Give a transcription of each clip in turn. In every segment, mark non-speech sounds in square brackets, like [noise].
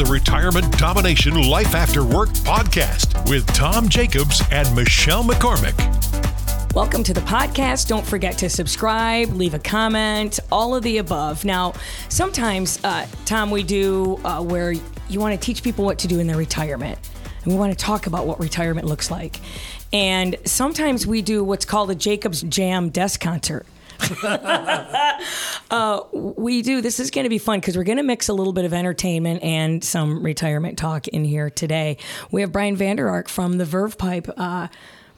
the Retirement Domination Life After Work podcast with Tom Jacobs and Michelle McCormick. Welcome to the podcast. Don't forget to subscribe, leave a comment, all of the above. Now, sometimes, uh, Tom, we do uh, where you want to teach people what to do in their retirement. And we want to talk about what retirement looks like. And sometimes we do what's called a Jacobs Jam desk concert. [laughs] uh, we do. This is going to be fun because we're going to mix a little bit of entertainment and some retirement talk in here today. We have Brian Vander Ark from the Verve Pipe. Uh,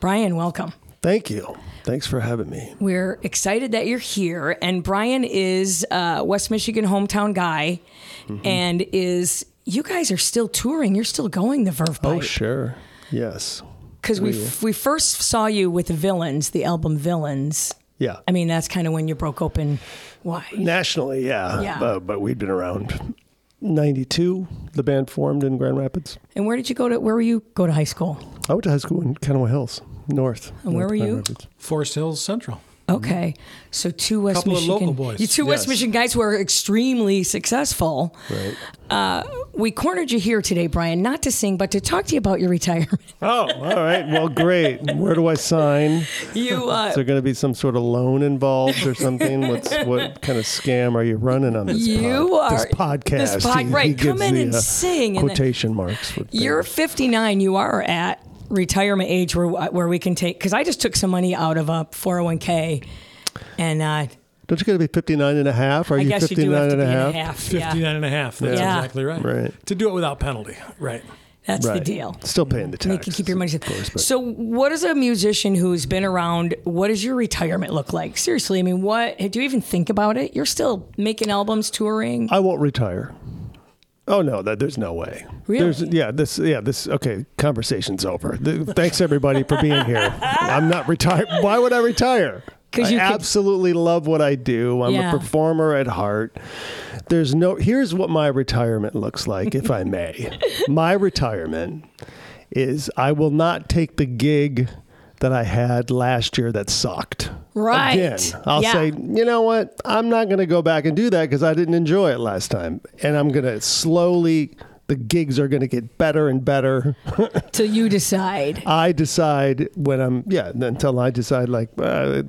Brian, welcome. Thank you. Thanks for having me. We're excited that you're here. And Brian is a West Michigan hometown guy mm-hmm. and is, you guys are still touring. You're still going the Verve Pipe. Oh, sure. Yes. Because we, we, we first saw you with Villains, the album Villains. Yeah. I mean, that's kind of when you broke open. Why? Nationally, yeah. Yeah. Uh, but we'd been around. 92, the band formed in Grand Rapids. And where did you go to? Where were you go to high school? I went to high school in Kenowa Hills, North. And where were you? Rapids. Forest Hills Central. Okay, so two West Couple Michigan, of local boys. you two West Michigan guys who are extremely successful. Right. Uh, we cornered you here today, Brian, not to sing, but to talk to you about your retirement. [laughs] Oh, all right. Well, great. Where do I sign? You, uh, Is there going to be some sort of loan involved or something? What's what kind of scam are you running on this? You pod- are- this podcast. this pod- He- he right, come in the, and uh, sing Quotation marks. You're 59. You are at retirement age where where we can take because I just took some money out of a 401k, and uh, Don't you got to be 59 and a half? Are I you guess you 59 do have to and be a in half? a half. 59 Yeah, and a half. That's Yeah. exactly right. Right. To do it without penalty. Right. that's Right. the deal. Still paying the tax. And you can keep your money. Of course, but so, what does a musician who's been around? What does your retirement look like? Seriously, I mean, what do you even think about it? You're still making albums, touring. I won't retire. Oh no, that there's no way. Really? There's yeah, this yeah, this okay, conversation's over. Th- Thanks everybody for being here. I'm not retired. Why would I retire? Because you could- absolutely love what I do. I'm Yeah. a performer at heart. There's no here's what my retirement looks like if I may. [laughs] my retirement is I will not take the gig that I had last year that sucked. Right. Again, I'll Yeah. say, you know what? I'm not going to go back and do that because I didn't enjoy it last time. And I'm going to slowly, the gigs are going to get better and better. [laughs] Till you decide. I decide when I'm, yeah, until I decide, like, uh,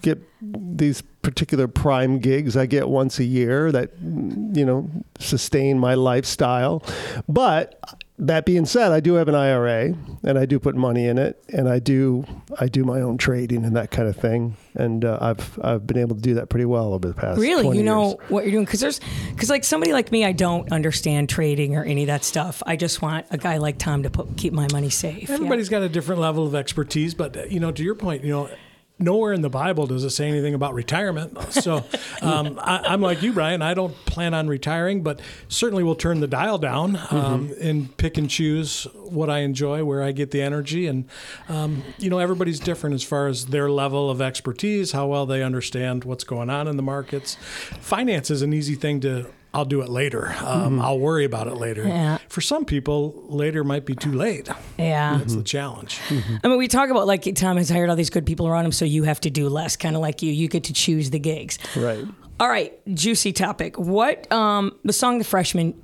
get these particular prime gigs I get once a year that, you know, sustain my lifestyle. But that being said, I do have an IRA and I do put money in it and I do I do my own trading and that kind of thing and uh, I've I've been able to do that pretty well over the past Really, 20 you know years. what you're doing because there's because like somebody like me, I don't understand trading or any of that stuff. I just want a guy like Tom to put, keep my money safe. Yeah. Everybody's got a different level of expertise, but uh, you know, to your point, you know, nowhere in the Bible does it say anything about retirement. So um, I, I'm like you, Brian. I don't plan on retiring, but certainly we'll turn the dial down um, and pick and choose what I enjoy, where I get the energy, and um, you know, everybody's different as far as their level of expertise, how well they understand what's going on in the markets. Finance is an easy thing to. I'll do it later. Um, I'll worry about it later. Yeah. For some people, later might be too late. yeah. That's the challenge. I mean, we talk about like Tom has hired all these good people around him, so you have to do less. Kind of like you, you get to choose the gigs. Right. All right, juicy topic. What um the song "The Freshman,"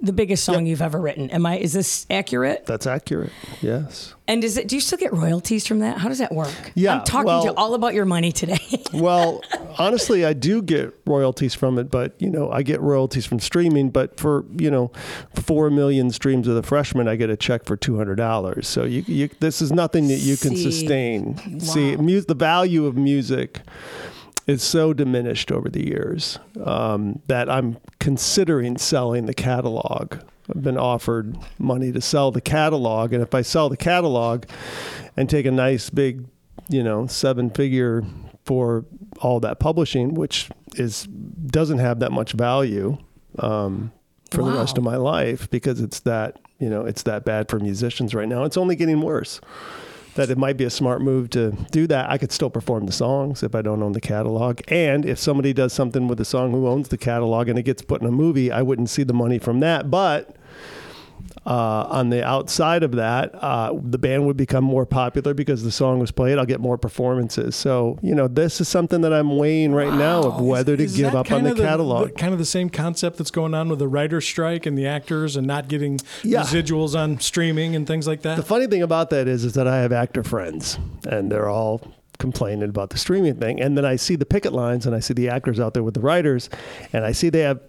the biggest song you've ever written? Am I? Is this accurate? That's accurate. Yes. And does it? Do you still get royalties from that? How does that work? Yeah, I'm talking well- to you all about your money today. [laughs] Well, honestly, I do get royalties from it, but you know, I get royalties from streaming. But for you know, four million streams of the freshman, I get a check for two hundred dollars. So you, you, this is nothing that you can See. sustain. See, mu- the value of music is so diminished over the years um, that I'm considering selling the catalog. I've been offered money to sell the catalog, and if I sell the catalog and take a nice big, you know, seven figure for all that publishing, which is doesn't have that much value um, for the rest of my life because it's that you know it's that bad for musicians right now. It's only getting worse. That it might be a smart move to do that. I could still perform the songs if I don't own the catalog. And if somebody does something with the song who owns the catalog and it gets put in a movie, I wouldn't see the money from that. But Uh, on the outside of that, uh, the band would become more popular because the song was played. I'll get more performances. So, you know, this is something that I'm weighing right now of whether to Is give up on kind the catalog. The, kind of the same concept that's going on with the writer's strike and the actors and not getting Yeah. residuals on streaming and things like that. The funny thing about that is, is that I have actor friends, and they're all complaining about the streaming thing. And then I see the picket lines, and I see the actors out there with the writers, and I see they have,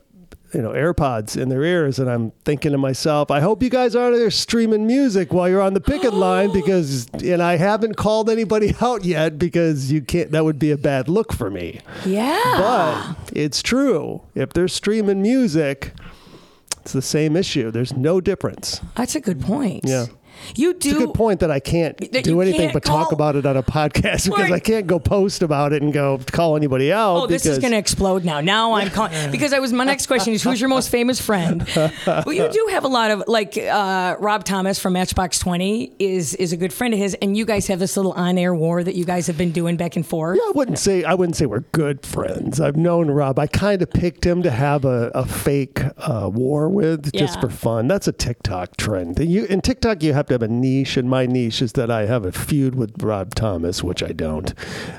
you know, AirPods in their ears, and I'm thinking to myself, I hope you guys aren't there streaming music while you're on the picket [gasps] line, because, and I haven't called anybody [laughs] out yet because you can't. That would be a bad look for me. Yeah. But it's true. If they're streaming music. It's the same issue. There's no difference. That's a good point. Yeah. You do. It's a good point that I can't That do anything can't but talk about it on a podcast [laughs] because. I can't go post about it and go call anybody out. Oh, this is going to explode now. Now I'm [laughs] calling because I was my next question is who's your most famous friend? well, you do have a lot of like uh, Rob Thomas from Matchbox Twenty is is a good friend of his, and you guys have this little on air war that you guys have been doing back and forth. Yeah, I wouldn't say I wouldn't say we're good friends. I've known Rob. I kind of picked him to have a, a fake uh, war with just Yeah. for fun. That's a TikTok trend. You in TikTok you have to have a niche, and my niche is that I have a feud with Rob Thomas, which I don't.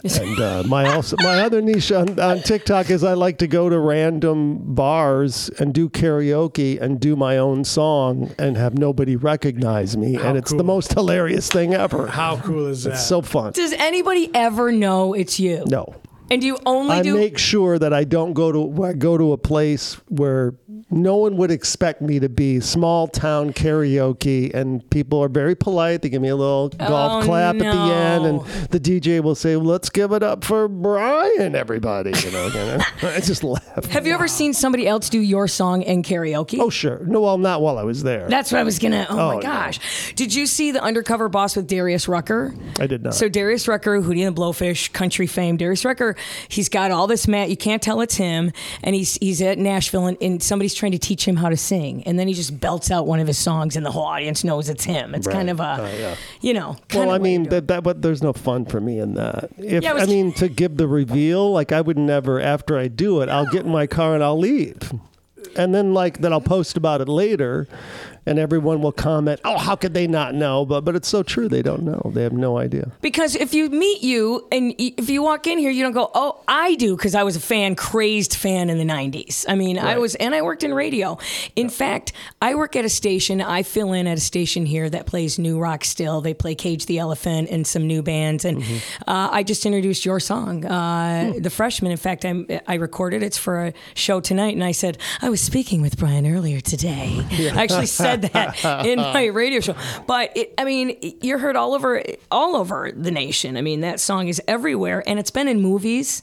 And uh, [laughs] my also my other niche on, on TikTok is I like to go to random bars and do karaoke and do my own song and have nobody recognize me, How and it's the most hilarious thing ever. How cool is that? It's so fun. Does anybody ever know it's you? No. And do you only I do? make sure that I don't go to I go to a place where no one would expect me to be. Small town karaoke, and people are very polite. They give me a little golf Oh, clap at the end, and the DJ will say, "Let's give it up for Brian, everybody." You know, and [laughs] I just laugh. have you ever seen somebody else do your song in karaoke? Oh, sure. No, well, not while I was there. That's what I was gonna. Oh, Oh, my no. gosh! Did you see the undercover boss with Darius Rucker? I did not. So Darius Rucker, Hootie and the Blowfish, country fame. Darius Rucker, he's got all this mat. You can't tell it's him, and he's he's at Nashville, and, and somebody's trying to teach him how to sing, and then he just belts out one of his songs, and the whole audience knows it's him. It's kind of a, Uh, yeah. you know. Well, I mean that, that, but there's no fun for me in that. If Yeah, was- I mean to give the reveal, like I would never. After I do it, I'll get in my car and I'll leave, and then like then I'll post about it later, and everyone will comment, "Oh, how could they not know?" But but it's so true. They don't know. They have no idea. Because if you meet you and if you walk in here, you don't go, oh, I do, because I was a fan, crazed fan in the 90s. I mean, I was, and I worked in radio. In fact, I work at a station, I fill in at a station here that plays new rock still. They play Cage the Elephant and some new bands. And uh, I just introduced your song, uh, The Freshman. In fact, I'm, I recorded It's for a show tonight. And I said, I was speaking with Brian earlier today. [laughs] I actually said that in [laughs] my radio show. But it, I mean, you're heard all over all over the nation. I mean, that song is everywhere, and it's been in movies.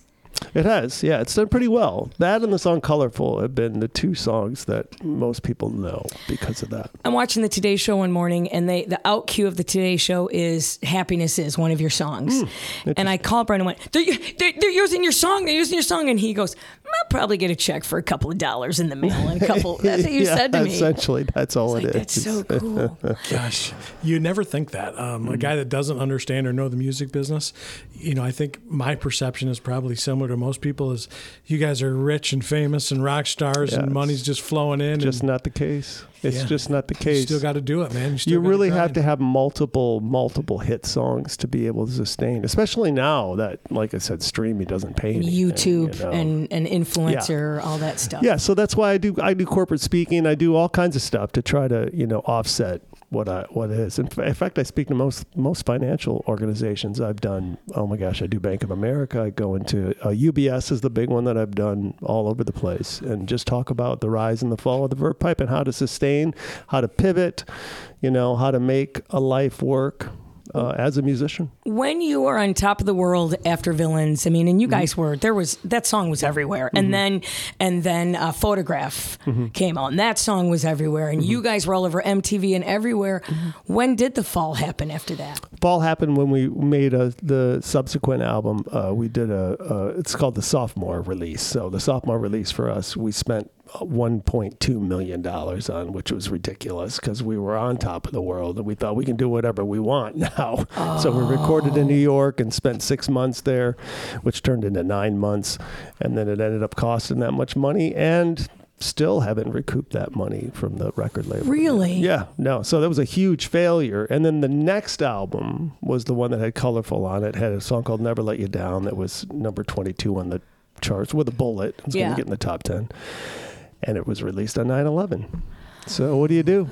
It has, yeah, it's done pretty well. That and the song "Colorful" have been the two songs that most people know because of that. I'm watching the Today Show one morning, and they the out cue of the Today Show is "Happiness Is" one of your songs. and I called Brian and went, they're, they're, "They're using your song. They're using your song." And he goes, "I'll probably get a check for a couple of dollars in the mail." And a couple. [laughs] That's what you yeah, said to me. Essentially, that's all Like, it is. that's so cool. [laughs] Gosh, you never think that. Um, A guy that doesn't understand or know the music business, you know, I think my perception is probably similar to most people. Is you guys are rich and famous and rock stars, Yeah, and money's just flowing in. just and not the case. It's Yeah. just not the case. you case. still got to do it, man. You, still you really have to have multiple multiple hit songs to be able to sustain especially now that like i said streaming doesn't pay anything, YouTube you know. and an influencer, all that stuff. yeah so that's why i do i do corporate speaking i do all kinds of stuff to try to you know offset what I what it is. In, in fact, I speak to most most financial organizations. I've done. Oh my gosh, I do Bank of America. I go into uh, UBS is the big one that I've done all over the place, and just talk about the rise and the fall of the Verve Pipe and how to sustain, how to pivot, you know, how to make a life work uh, as a musician. when you were on top of the world after villains i mean and Mm-hmm. you guys were there was that song was everywhere and then and then uh, photograph Mm-hmm. came out and that song was everywhere and you guys were all over mtv and everywhere Mm-hmm. when did the fall happen after that fall happened when we made a, the subsequent album. Uh, we did a, uh, it's called the sophomore release. So the sophomore release for us, we spent 1.2 million dollars on, which was ridiculous because we were on top of the world and we thought we can do whatever we want [laughs] now. So we recorded in New York and spent six months there, which turned into nine months, and then it ended up costing that much money and still haven't recouped that money from the record label. Really? Yeah, no. So that was a huge failure. And then the next album was the one that had Colorful on it. Had a song called Never Let You Down that was number 22 on the charts with a bullet. It was going to get in the top 10. And it was released on 9 11. So what do you do?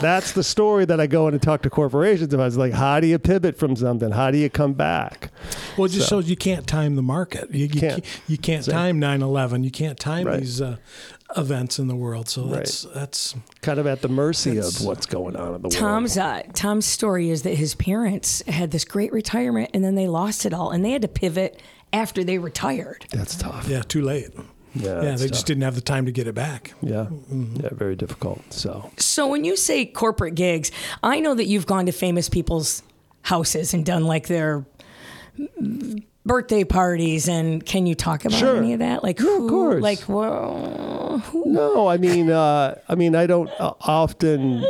That's the story that I go in and talk to corporations about. It's like, how do you pivot from something? How do you come back? Well, it just So- shows you can't time the market. You, you Can't. can't. You can't So- time 9/11. You can't time Right. these uh, events in the world. So that's that's Kind of at the mercy of what's going on in the Tom's world. uh, Tom's story is that his parents had this great retirement and then they lost it all and they had to pivot after they retired. That's tough. yeah too late. Yeah, Yeah, they tough. just didn't have the time to get it back. Yeah, Mm-hmm. yeah, very difficult. So So when you say corporate gigs, I know that you've gone to famous people's houses and done like their birthday parties and can you talk about Sure. any of that? Like Yeah, of who course. like well, who no, I mean, uh, I mean, I don't uh, often.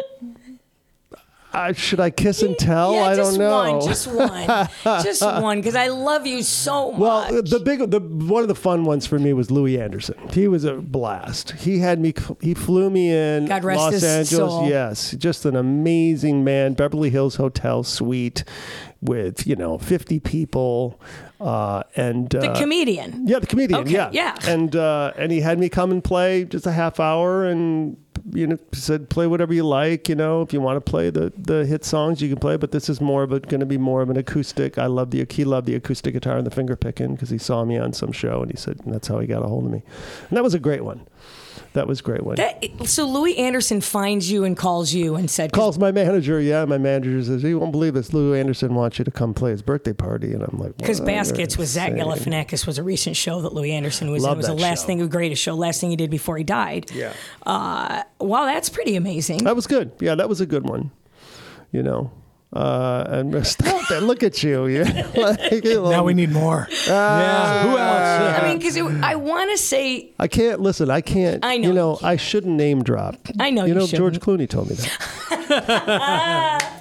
I, should I kiss and tell? yeah, I don't know. Just one, just [laughs] one, just one, because I love you so much. Well, the big, the one of the fun ones for me was Louie Anderson. He was a blast. He had me. He flew me in God rest Los his Angeles. soul. Yes, just an amazing man. Beverly Hills Hotel suite with you know fifty people, uh, and the uh, comedian. Yeah, the comedian. Okay, yeah, yeah. And uh, and he had me come and play just a half hour, and you know said play whatever you like. You know, if you want to play the the hit songs, you can play. But this is more of a going to be more of an acoustic. I love the he loved the acoustic guitar and the finger picking because he saw me on some show and he said and that's how he got a hold of me. And that was a great one. That was a great one. That, so Louie Anderson finds you and calls you and said Calls my manager. Yeah, my manager says, "You won't believe this. Louie Anderson wants you to come play his birthday party." And I'm like, Because Baskets with Zach. Galifianakis was a recent show that Louie Anderson was in. It was the last show. thing, the greatest show, last thing he did before he died. Yeah. Uh, wow, that's pretty amazing. That was good. Yeah, that was a good one. You know, uh, and [laughs] stop it. Look at you. [laughs] you like, Now we need more. yeah. Who else? I mean, because I want to say, I can't listen. I can't. I know You know, I shouldn't name drop. I know You you know, George. Clooney told me that. [laughs]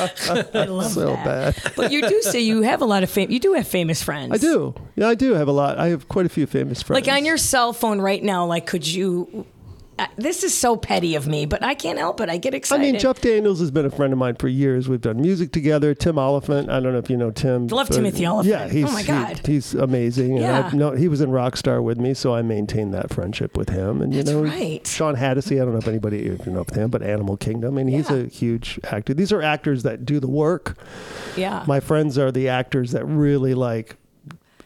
I love So that. bad. But you do say you have a lot of fame. You do have famous friends. I do. Yeah, I do have a lot. I have quite a few famous friends. Like on your cell phone right now, like, could you? This is so petty of me, but I can't help it. I get excited. I mean, Jeff Daniels has been a friend of mine for years. We've done music together. Tim Olyphant. I don't know if you know Tim. Love but- Timothy Olyphant. Yeah, he's Oh my he- he's amazing. And Yeah. I know he was in Rockstar with me, so I maintained that friendship with him. And you That's know, right. Shawn Hatosy. I don't know if anybody even know him, but Animal Kingdom. I mean, he's Yeah. a huge actor. These are actors that do the work. yeah. My friends are the actors that really like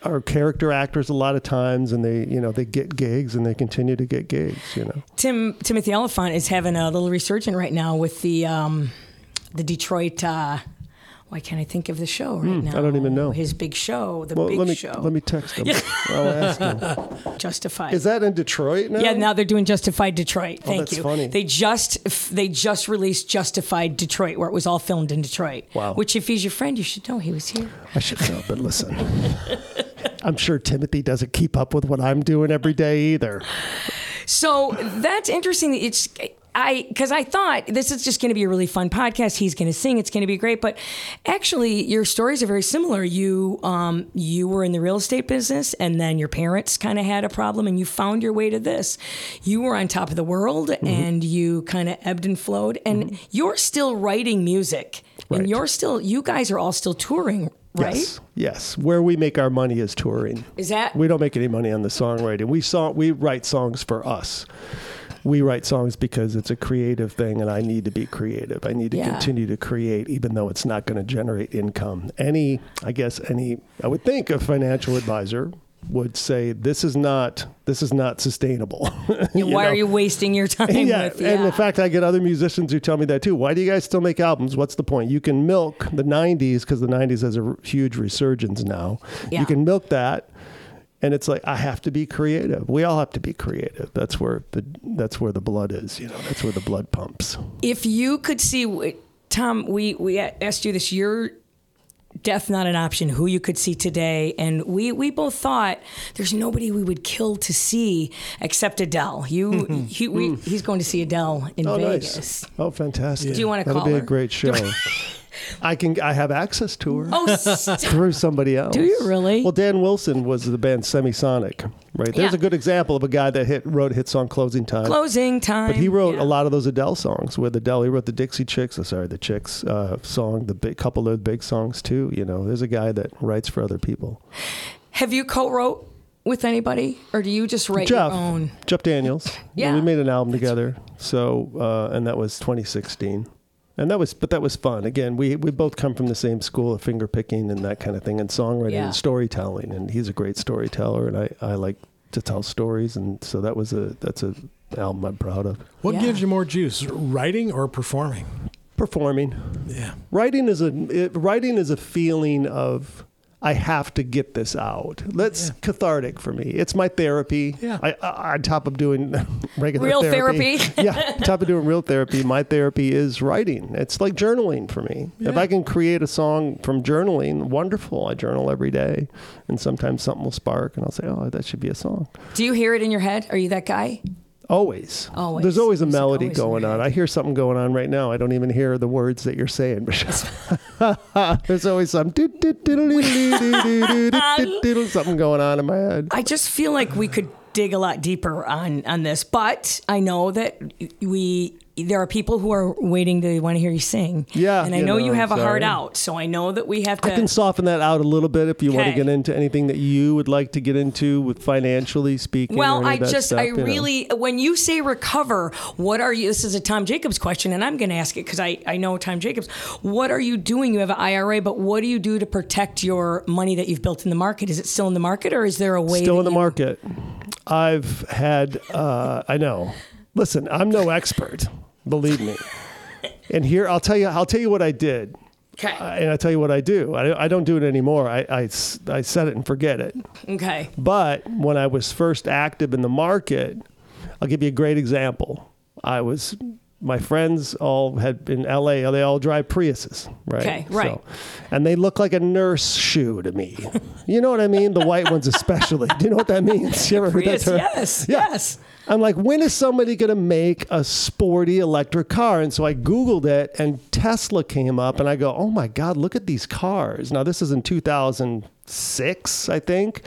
are character actors a lot of times and they you know they get gigs and they continue to get gigs you know Tim Timothy Olyphant is having a little resurgent right now with the um, the Detroit. Uh, why can't I think of the show right now? Hmm, I don't even know. his big show, the well big let me show, let me text them [laughs] i'll ask them Justified. is that in detroit now yeah, now they're doing Justified Detroit. Thank Oh, that's you. funny. They just they just released Justified Detroit, where it was all filmed in Detroit. Wow. Which, if he's your friend, you should know he was here. i should know but listen [laughs] i'm sure timothy doesn't keep up with what i'm doing every day either So that's interesting. It's I because I thought this is just going to be a really fun podcast. He's going to sing. It's going to be great. But actually, your stories are very similar. You um, you were in the real estate business, and then your parents kind of had a problem, and you found your way to this. You were on top of the world, Mm-hmm. and you kind of ebbed and flowed. And you're still writing music, Right. and you're still. You guys are all still touring, right? yes yes where we make our money is touring Is that we don't make any money on the songwriting we song we write songs for us we write songs because it's a creative thing and I need to be creative. I need to Yeah. continue to create even though it's not going to generate income. Any I guess any I would think a financial advisor would say this is not this is not sustainable. [laughs] You why know? are you wasting your [laughs] time yeah, with? and in fact, I get other musicians who tell me that too. Why do you guys still make albums? What's the point? You can milk the '90s because the '90s has a huge resurgence now. Yeah. You can milk that, and it's like I have to be creative. We all have to be creative. That's where the that's where the blood is. You know, that's where the blood pumps. if you could see tom we we asked you this your death not an option who you could see today and we we both thought there's nobody we would kill to see except adele you mm-hmm. he, we, mm. he's going to see adele in Oh, vegas nice. Oh, fantastic. Do you wanna That'll call be her? a great [laughs] show. I can. I have access to her Oh, [laughs] through somebody else. Do you really? Well, Dan Wilson was the band Semisonic, right? There's Yeah. a good example of a guy that hit wrote a hit song "Closing Time." closing time. But he wrote Yeah. a lot of those Adele songs with Adele. He wrote the Dixie Chicks, oh, sorry, the Chicks uh, song, the big couple of big songs too. You know, there's a guy that writes for other people. Have you co-wrote with anybody, or do you just write Jeff, your own? Jeff Daniels. Yeah. we made an album together. So, uh, and that was 2016, and that was, but that was fun. Again, we we both come from the same school of finger picking and that kind of thing, and songwriting Yeah. and storytelling. And he's a great storyteller, and I I like to tell stories, and so that was a that's a album I'm proud of. What Yeah. gives you more juice, writing or performing? Performing. Yeah. writing is a it, writing is a feeling of I have to get this out. That's cathartic for me. It's my therapy. Yeah. I, I on top of doing [laughs] regular therapy. Real therapy. therapy. [laughs] yeah, on top of doing real therapy, my therapy is writing. It's like journaling for me. If I can create a song from journaling, wonderful. I journal every day, and sometimes something will spark, and I'll say, "Oh, that should be a song." Do you hear it in your head? Are you that guy? Always. Always. There's always a melody always going on. I hear something going on right now. I don't even hear the words that you're saying. There's always some something going on in my head. I just feel like we could dig a lot deeper on on this, but I know that we there are people who are waiting to want to hear you sing. Yeah, and I you know know, you have a heart out, so I know that we have to. I can soften that out a little bit if you want to get into anything that you would like to get into with financially speaking. or Well, I just, stuff, I you know. really, when you say recover, what are you? This is a Tom Jacobs question, and I'm going to ask it because I, I know Tom Jacobs. What are you doing? You have an IRA, but what do you do to protect your money that you've built in the market? Is it still in the market, or is there a way? still in the you- market. I've had, uh, I know. Listen, I'm no expert, believe me. And here, I'll tell you, I'll tell you what I did. Okay. Uh, and I tell you what I do. I, I don't do it anymore. I, I, I set it and forget it. okay. But when I was first active in the market, I'll give you a great example. I was, my friends all had in LA, they all drive Priuses, right? Okay, right. and they look like a nurse shoe to me. You know what I mean? The white ones especially. [laughs] Do you know what that means? You ever heard that term? yes, Yeah. yes. I'm like, when is somebody going to make a sporty electric car? And so I Googled it and Tesla came up and I go, oh my God, look at these cars. Now, this is in 2006, I think.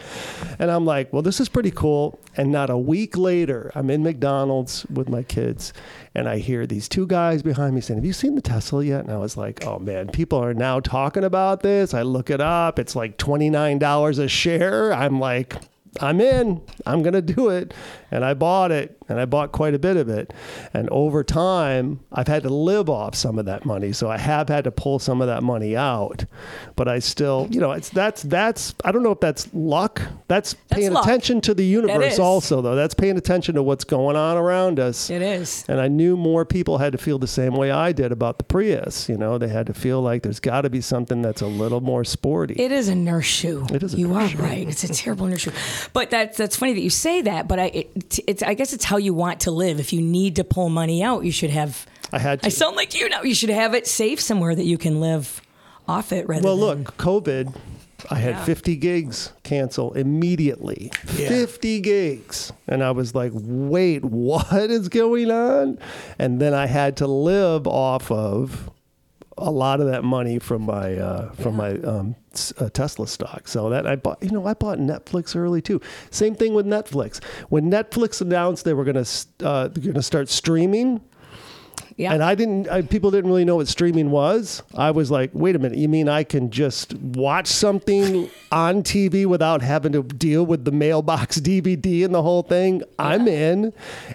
And I'm like, well, this is pretty cool. And not a week later, I'm in McDonald's with my kids and I hear these two guys behind me saying, have you seen the Tesla yet? And I was like, oh man, people are now talking about this. I look it up. It's like $29 a share. I'm like, I'm in. I'm going to do it. And I bought it and I bought quite a bit of it. And over time, I've had to live off some of that money. So I have had to pull some of that money out. But I still, you know, it's that's that's I don't know if that's luck. That's paying luck. attention to the universe also though. That's paying attention to what's going on around us. It is. And I knew more people had to feel the same way I did about the Prius. You know, they had to feel like there's got to be something that's a little more sporty. It is a nurse shoe. It is a you are shoe. right. It's a terrible nurse shoe. But that's that's funny that you say that. But I it, it's I guess it's how you want to live. If you need to pull money out, you should have. I had to. I sound like you now. You should have it safe somewhere that you can live off it rather. Well, than, look, COVID, I had Yeah. 50 gigs cancel immediately. Yeah. 50 gigs. And I was like, wait, [laughs] what is going on? And then I had to live off of a lot of that money from my uh, from my um, s- uh, Tesla stock. So that I bought, you know, I bought Netflix early too. Same thing with Netflix. When Netflix announced they were going to uh, going to start streaming, Yeah. and I didn't, I, people didn't really know what streaming was. I was like, wait a minute, you mean I can just watch something [laughs] on TV without having to deal with the mailbox [laughs] DVD and the whole thing? I'm in.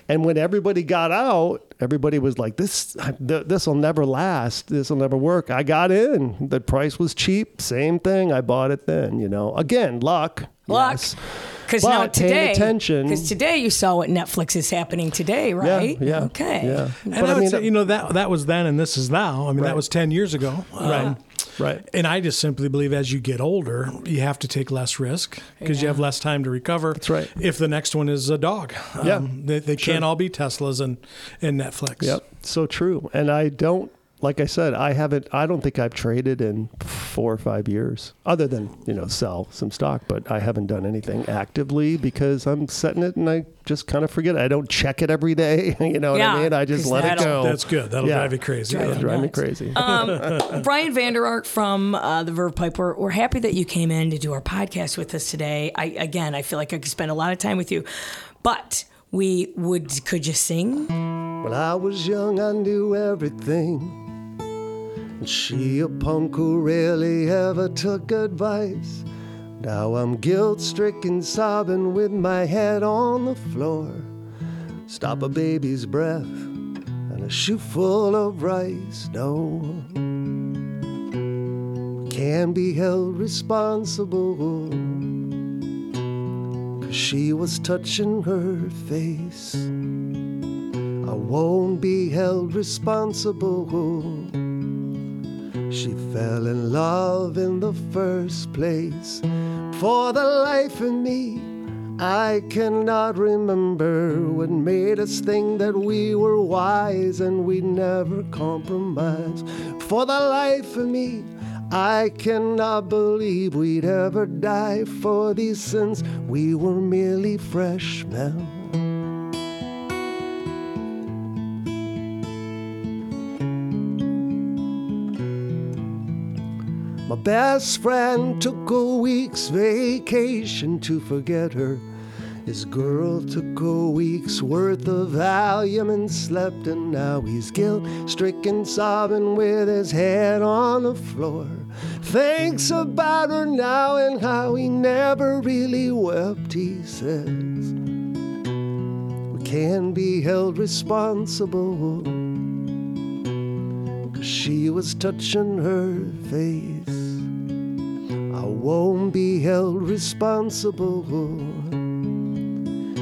And when everybody got out, everybody was like, this, this will never last. This will never work. I got in. The price was cheap. Same thing. I bought it then, you know. Again, luck. Luck. yes. Because now today, attention- because today you saw what Netflix is happening today, right? Yeah, yeah. Okay. Yeah. And But I, I would mean, say, you know, that that was then and this is now. I mean, Right. that was 10 years ago. Um, right. And I just simply believe as you get older, you have to take less risk because you have less time to recover. That's right. If the next one is a dog, Yeah. um, they, they can't all be Teslas and, and Netflix. Yep, so true. And I don't like I said, I haven't. I don't think I've traded in four or five years, other than you know sell some stock. But I haven't done anything actively because I'm setting it and I just kind of forget. It. I don't check it every day. [laughs] You know Yeah, what I mean? I just let it go. That's good. That'll Yeah. drive you crazy. Drive It'll drive me nuts. crazy. [laughs] Brian Vander Ark from uh, the Verve Pipe. We're, we're happy that you came in to do our podcast with us today. I again, I feel like I could spend a lot of time with you, but we would. Could you sing? When I was young, I knew everything. And she a punk who rarely ever took advice. Now I'm guilt stricken, sobbing with my head on the floor. Stop a baby's breath and a shoe full of rice. No, can be held responsible. Cause she was touching her face. I won't be held responsible. She fell in love in the first place. For the life of me, I cannot remember what made us think that we were wise and we'd never compromise. For the life of me, I cannot believe we'd ever die for these sins. We were merely freshmen. Best friend took a week's vacation to forget her. His girl took a week's worth of Valium and slept, and now he's guilt stricken, sobbing with his head on the floor. Thinks about her now and how he never really wept, he says. We can be held responsible. Cause she was touching her face. Won't be held responsible.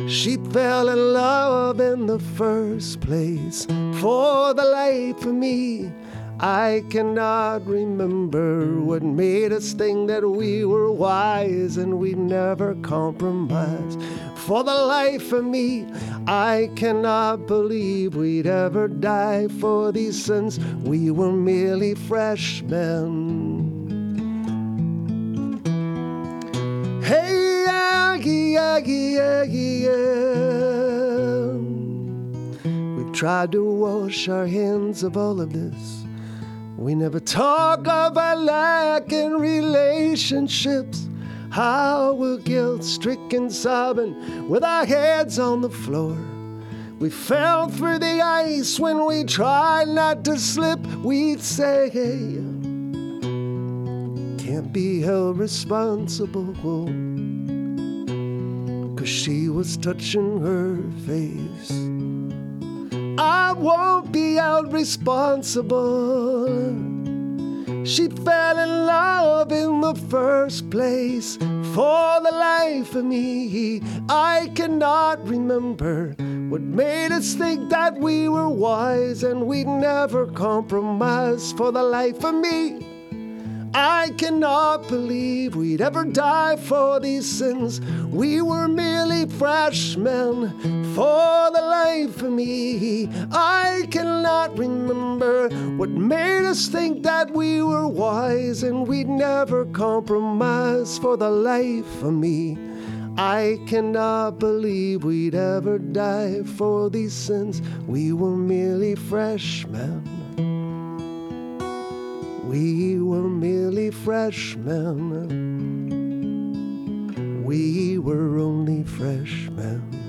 She fell in love in the first place. For the life of me, I cannot remember what made us think that we were wise and we never compromised. For the life of me, I cannot believe we'd ever die for these sins. We were merely freshmen. Hey, Aggie, Aggie, Aggie, yeah. We've tried to wash our hands of all of this. We never talk of our lack in relationships. How we're guilt stricken, sobbing with our heads on the floor. We fell through the ice when we tried not to slip. We'd say, can't be held responsible. Cause she was touching her face. I won't be held responsible. She fell in love in the first place. For the life of me, I cannot remember what made us think that we were wise and we'd never compromise. For the life of me, I cannot believe we'd ever die for these sins. We were merely freshmen. For the life of me, I cannot remember what made us think that we were wise and we'd never compromise. For the life of me, I cannot believe we'd ever die for these sins. We were merely freshmen. We were merely freshmen. We were only freshmen.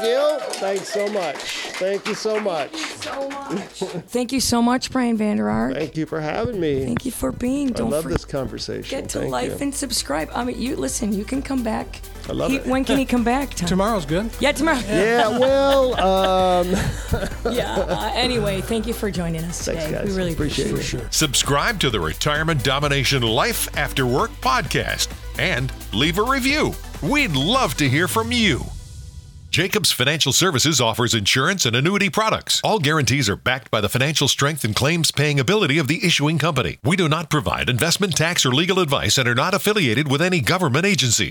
Thank you. Thanks so much. Thank you so much. Thank you so much. [laughs] Thank you so much, Brian Vander Ark. Thank you for having me. Thank you for being. I Don't love this conversation. get to Thank life you. and subscribe. I mean, you listen. You can come back. I love He- it. When can he come back? Tom? Tomorrow's good. Yeah, tomorrow. yeah, well, um, [laughs] Yeah. Uh, anyway, thank you for joining us today. thanks, guys. We really appreciate, appreciate it. Subscribe to the Retirement Domination Life After Work podcast and leave a review. We'd love to hear from you. Jacobs Financial Services offers insurance and annuity products. All guarantees are backed by the financial strength and claims paying ability of the issuing company. We do not provide investment tax or legal advice and are not affiliated with any government agency.